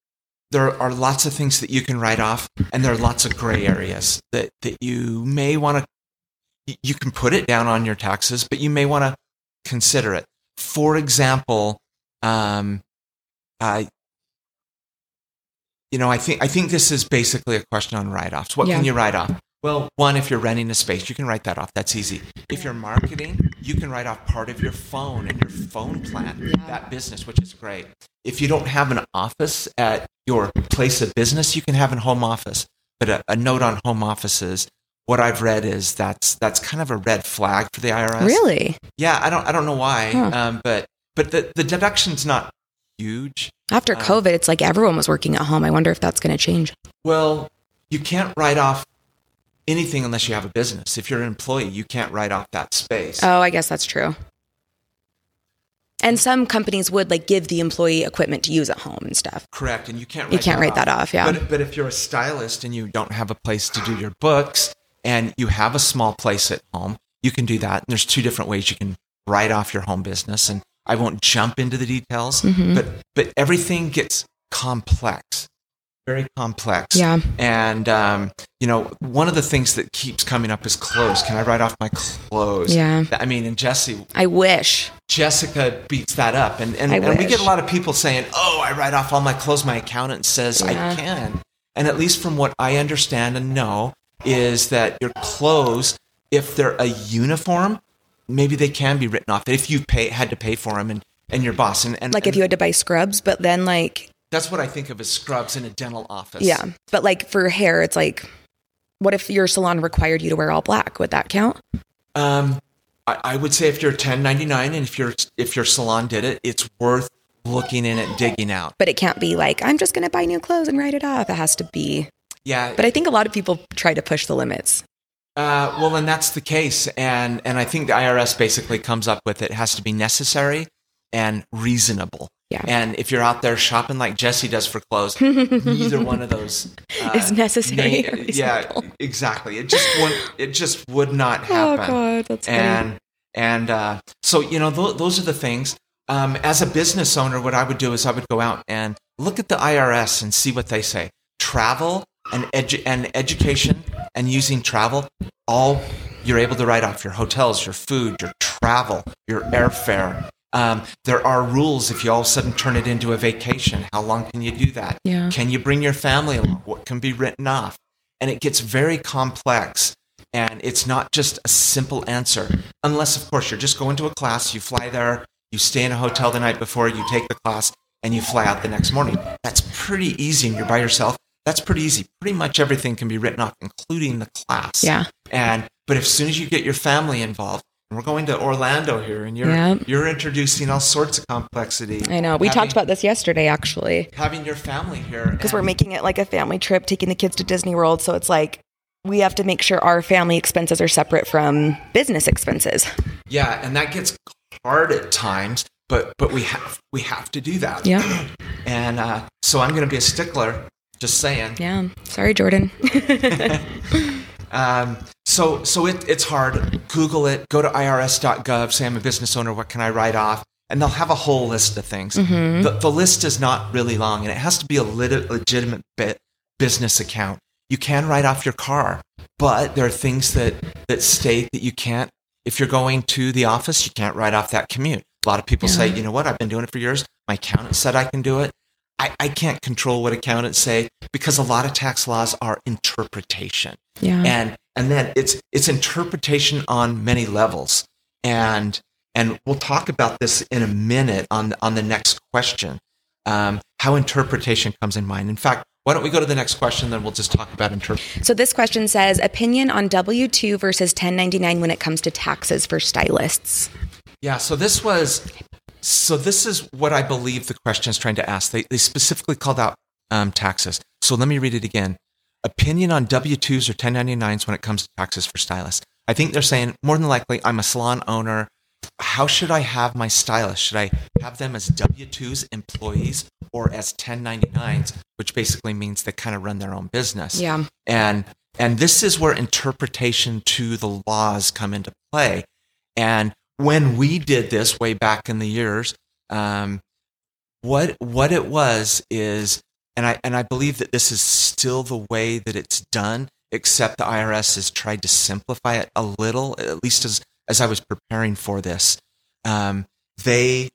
there are lots of things that you can write off, and there are lots of gray areas that that you may want to. You can put it down on your taxes, but you may want to consider it. For example, um, I, you know, I think I think this is basically a question on write-offs. What Yeah. can you write off? Well, one, if you're renting a space, you can write that off. That's easy. If you're marketing, you can write off part of your phone and your phone plan, that business, which is great. If you don't have an office at your place of business, you can have a home office. But a, a note on home offices, what I've read is that's that's kind of a red flag for the IRS. Really? Yeah, I don't I don't know why, Huh. um, but but the the deduction's not huge. After Um, COVID, it's like everyone was working at home. I wonder if that's going to change. Well, you can't write off anything unless you have a business. If you're an employee, you can't write off that space. Oh, I guess that's true. And some companies would like give the employee equipment to use at home and stuff. Correct, and you can't. You Write can't write that off, yeah. But, but if you're a stylist and you don't have a place to do your books, and you have a small place at home, you can do that. And there's two different ways you can write off your home business, and I won't jump into the details, Mm-hmm. but but everything gets complex, very complex. Yeah. And um, you know, one of the things that keeps coming up is clothes. Can I write off my clothes? Yeah. I mean, and Jesse, I wish. Jessica beats that up, and and, and we get a lot of people saying, "Oh, I write off all my clothes." My accountant says Yeah. I can, and at least from what I understand and know, is that your clothes, if they're a uniform, maybe they can be written off if you pay had to pay for them, and and your boss, and, and Like if you had to buy scrubs, but then like, that's what I think of as scrubs in a dental office. yeah. But like for hair, it's like, what if your salon required you to wear all black? Would that count? Um, I, I would say if you're 1099 and if your if your salon did it, it's worth looking in and digging out. But it can't be like, I'm just going to buy new clothes and write it off. It has to be. Yeah, But I think a lot of people try to push the limits. Uh, well, and that's the case, and and I think the IRS basically comes up with it has to be necessary and reasonable. Yeah. And if you're out there shopping like Jesse does for clothes, neither one of those uh, Is necessary yeah, exactly. It just would it just would not happen. Oh. God, that's funny. and and uh, so you know th- those are the things. Um, as a business owner, what I would do is I would go out and look at the IRS and see what they say. Travel and edu- and education and using travel, all you're able to write off your hotels, your food, your travel, your airfare. Um, there are rules if you all of a sudden turn it into a vacation. How long can you do that? Yeah. Can you bring your family along? What can be written off? And it gets very complex. And it's not just a simple answer, unless, of course, you're just going to a class, you fly there, you stay in a hotel the night before, you take the class, and you fly out the next morning. That's pretty easy, and you're by yourself. That's pretty easy. Pretty much everything can be written off, including the class. Yeah. And but as soon as you get your family involved, we're going to Orlando here, and you're Yeah. you're introducing all sorts of complexity. I know. We Having- talked about this yesterday, actually. having your family here because we're making it like a family trip, taking the kids to Disney World. So it's like we have to make sure our family expenses are separate from business expenses. Yeah, and that gets hard at times, but but we have we have to do that. Yeah. And uh, so I'm going to be a stickler. Just saying. Yeah. Sorry, Jordan. Um, so so it, it's hard. Google it. Go to irs.gov. Say I'm a business owner. What can I write off? And they'll have a whole list of things. The, the list is not really long, and it has to be a lit- legitimate bit business account. You can write off your car, but there are things that that state that you can't. If you're going to the office, you can't write off that commute. A lot of people say, you know what, I've been doing it for years. My accountant said I can do it. I, I can't control what accountants say because a lot of tax laws are interpretation yeah. and and then it's it's interpretation on many levels and and we'll talk about this in a minute on on the next question um, how interpretation comes in mind in fact why don't we go to the next question then we'll just talk about interpretation So this question says opinion on W 2 versus 1099 when it comes to taxes for stylists. yeah so this was so this is what i believe the question is trying to ask they, they specifically called out um, taxes so let me read it again opinion on W 2s or 1099s when it comes to taxes for stylists. I think they're saying more than likely, I'm a salon owner. How should I have my stylist? Should I have them as W 2s employees or as 1099s, which basically means they kind of run their own business? Yeah. And and this is where interpretation to the laws come into play. And when we did this way back in the years, um, what what it was is, and I and I believe that this is still the way that it's done, except the IRS has tried to simplify it a little, at least as as I was preparing for this. Um, they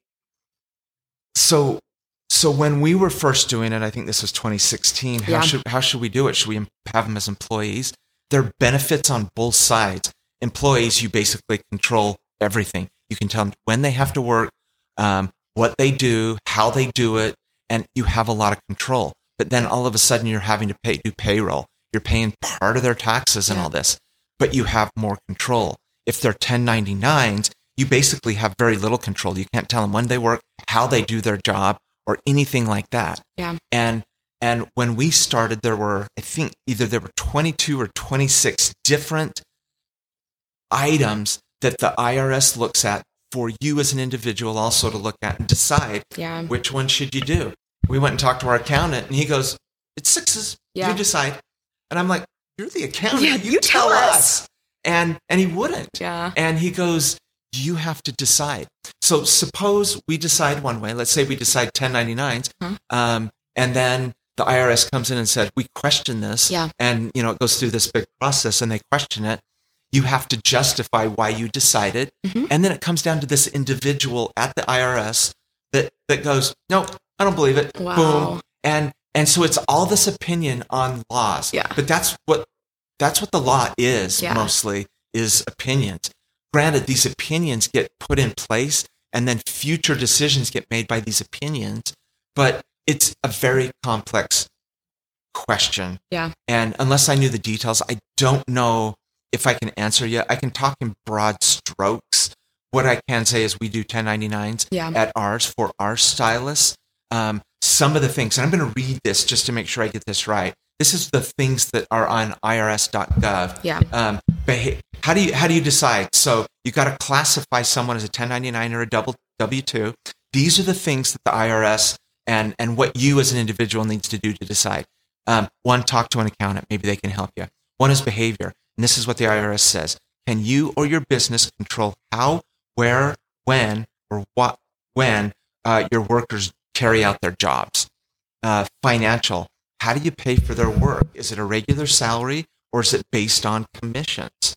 so so when we were first doing it, I think this was 2016. How Yeah. should how should we do it? Should we have them as employees? There are benefits on both sides. Employees, you basically control everything. You can tell them when they have to work, um, what they do, how they do it, and you have a lot of control. But then all of a sudden, you're having to pay do payroll. You're paying part of their taxes and Yeah. all this, but you have more control. If they're 1099s, you basically have very little control. You can't tell them when they work, how they do their job, or anything like that. Yeah. And and when we started, there were I think either there were 22 or 26 different items that the IRS looks at for you as an individual also to look at and decide Yeah. which one should you do. We went and talked to our accountant, and he goes, "It's sixes. Yeah. You decide." And I'm like, "You're the accountant. Yeah, you tell us." And and he wouldn't. Yeah. And he goes, "You have to decide." So suppose we decide one way. Let's say we decide 1099s, Huh. um, and then the IRS comes in and said, "We question this." Yeah. And you know, it goes through this big process, and they question it. You have to justify why you decided, Mhm. and then it comes down to this individual at the IRS that that goes, "No, I don't believe it." Wow. Boom. And and so it's all this opinion on laws. Yeah. But that's what that's what the law is Yeah. mostly is opinions. Granted, these opinions get put in place and then future decisions get made by these opinions, but it's a very complex question. Yeah. And unless I knew the details, I don't know if I can answer yet. I can talk in broad strokes. What I can say is we do 1099s Yeah. at ours for our stylists. Um, some of the things, and I'm going to read this just to make sure I get this right. This is the things that are on irs.gov. Yeah. Um, beha- how do you how do you decide? So you got to classify someone as a 1099 or a double W two. These are the things that the IRS and and what you as an individual needs to do to decide. Um, one, talk to an accountant. Maybe they can help you. One is behavior, and this is what the IRS says: Can you or your business control how, where, when, or what when uh, your workers carry out their jobs? Uh, financial. How do you pay for their work? Is it a regular salary or is it based on commissions?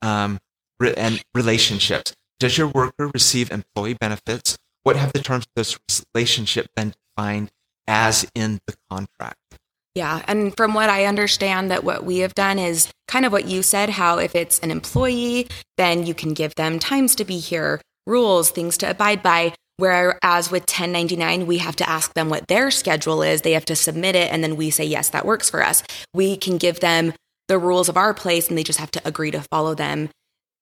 Um, re- and relationships. Does your worker receive employee benefits? What have the terms of this relationship been defined as in the contract? Yeah. And from what I understand, that what we have done is kind of what you said how if it's an employee, then you can give them times to be here, rules, things to abide by. Whereas with 1099, we have to ask them what their schedule is. They have to submit it, and then we say, yes, that works for us. We can give them the rules of our place, and they just have to agree to follow them,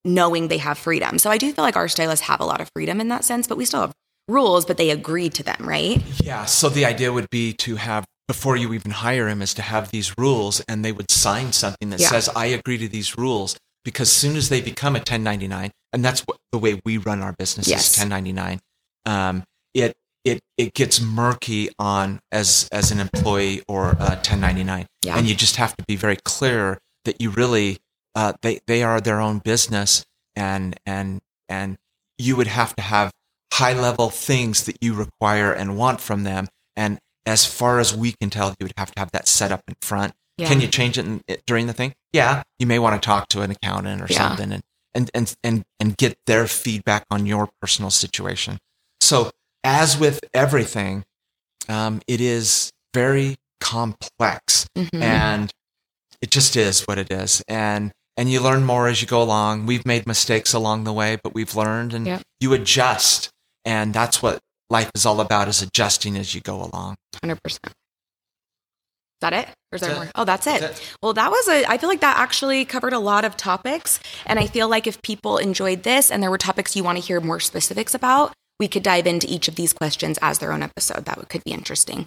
knowing they have freedom. So I do feel like our stylists have a lot of freedom in that sense, but we still have rules, but they agree to them, right? Yeah. So the idea would be to have, before you even hire him, is to have these rules and they would sign something that Yeah. says, I agree to these rules. Because as soon as they become a 1099, and that's what, the way we run our business Yes. is 1099, um, it, it, it gets murky on as, as an employee or a 1099. Yeah. And you just have to be very clear that you really, uh, they, they are their own business and, and, and you would have to have high level things that you require and want from them. And as far as we can tell, you would have to have that set up in front. Yeah. Can you change it, in, it during the thing? Yeah, you may want to talk to an accountant or Yeah. something and, and, and, and, and get their feedback on your personal situation. So as with everything, um, it is very complex Mhm. and it just is what it is. And, and you learn more as you go along. We've made mistakes along the way, but we've learned and Yep. you adjust. And that's what life is all about is adjusting as you go along. 100%. Is that it? Or is there more? Oh, that's it. That's it. Well, that was a, I feel like that actually covered a lot of topics. And I feel like if people enjoyed this and there were topics you want to hear more specifics about, we could dive into each of these questions as their own episode. That would- could be interesting.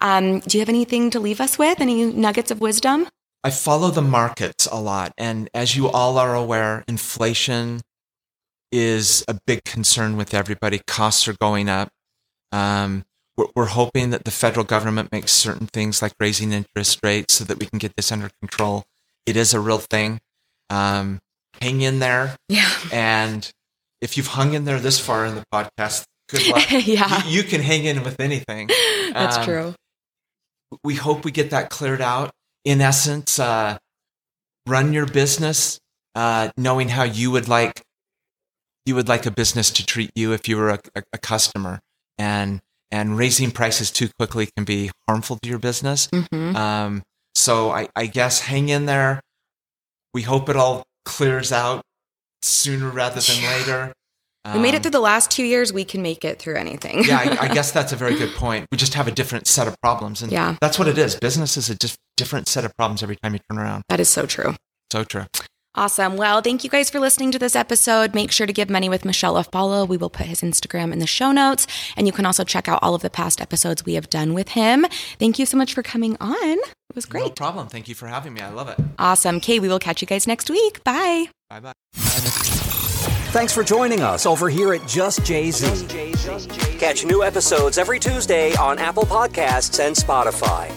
Um, do you have anything to leave us with? Any nuggets of wisdom? I follow the markets a lot. And as you all are aware, inflation is a big concern with everybody. Costs are going up. Um, we're, we're hoping that the federal government makes certain things like raising interest rates so that we can get this under control. It is a real thing. Um, hang in there. Yeah. And if you've hung in there this far in the podcast, good luck. Yeah. You, you can hang in with anything. That's Um, true. we hope we get that cleared out. In essence, uh, run your business uh, knowing how you would like you would like a business to treat you if you were a, a, a customer, and and raising prices too quickly can be harmful to your business. hmm Um, so I, I guess hang in there. We hope it all clears out sooner rather than later. we made it Um, through the last two years. We can make it through anything. yeah, I, I guess that's a very good point. We just have a different set of problems, and Yeah. that's what it is. Business is a just different set of problems every time you turn around. that is so true. So true. Awesome. Well, thank you guys for listening to this episode. Make sure to give Money with Mitchell a follow. We will put his Instagram in the show notes. And you can also check out all of the past episodes we have done with him. Thank you so much for coming on. It was great. No problem. Thank you for having me. I love it. Awesome. Okay, we will catch you guys next week. Bye. Bye bye. Thanks for joining us over here at Just JZ. Catch new episodes every Tuesday on Apple Podcasts and Spotify.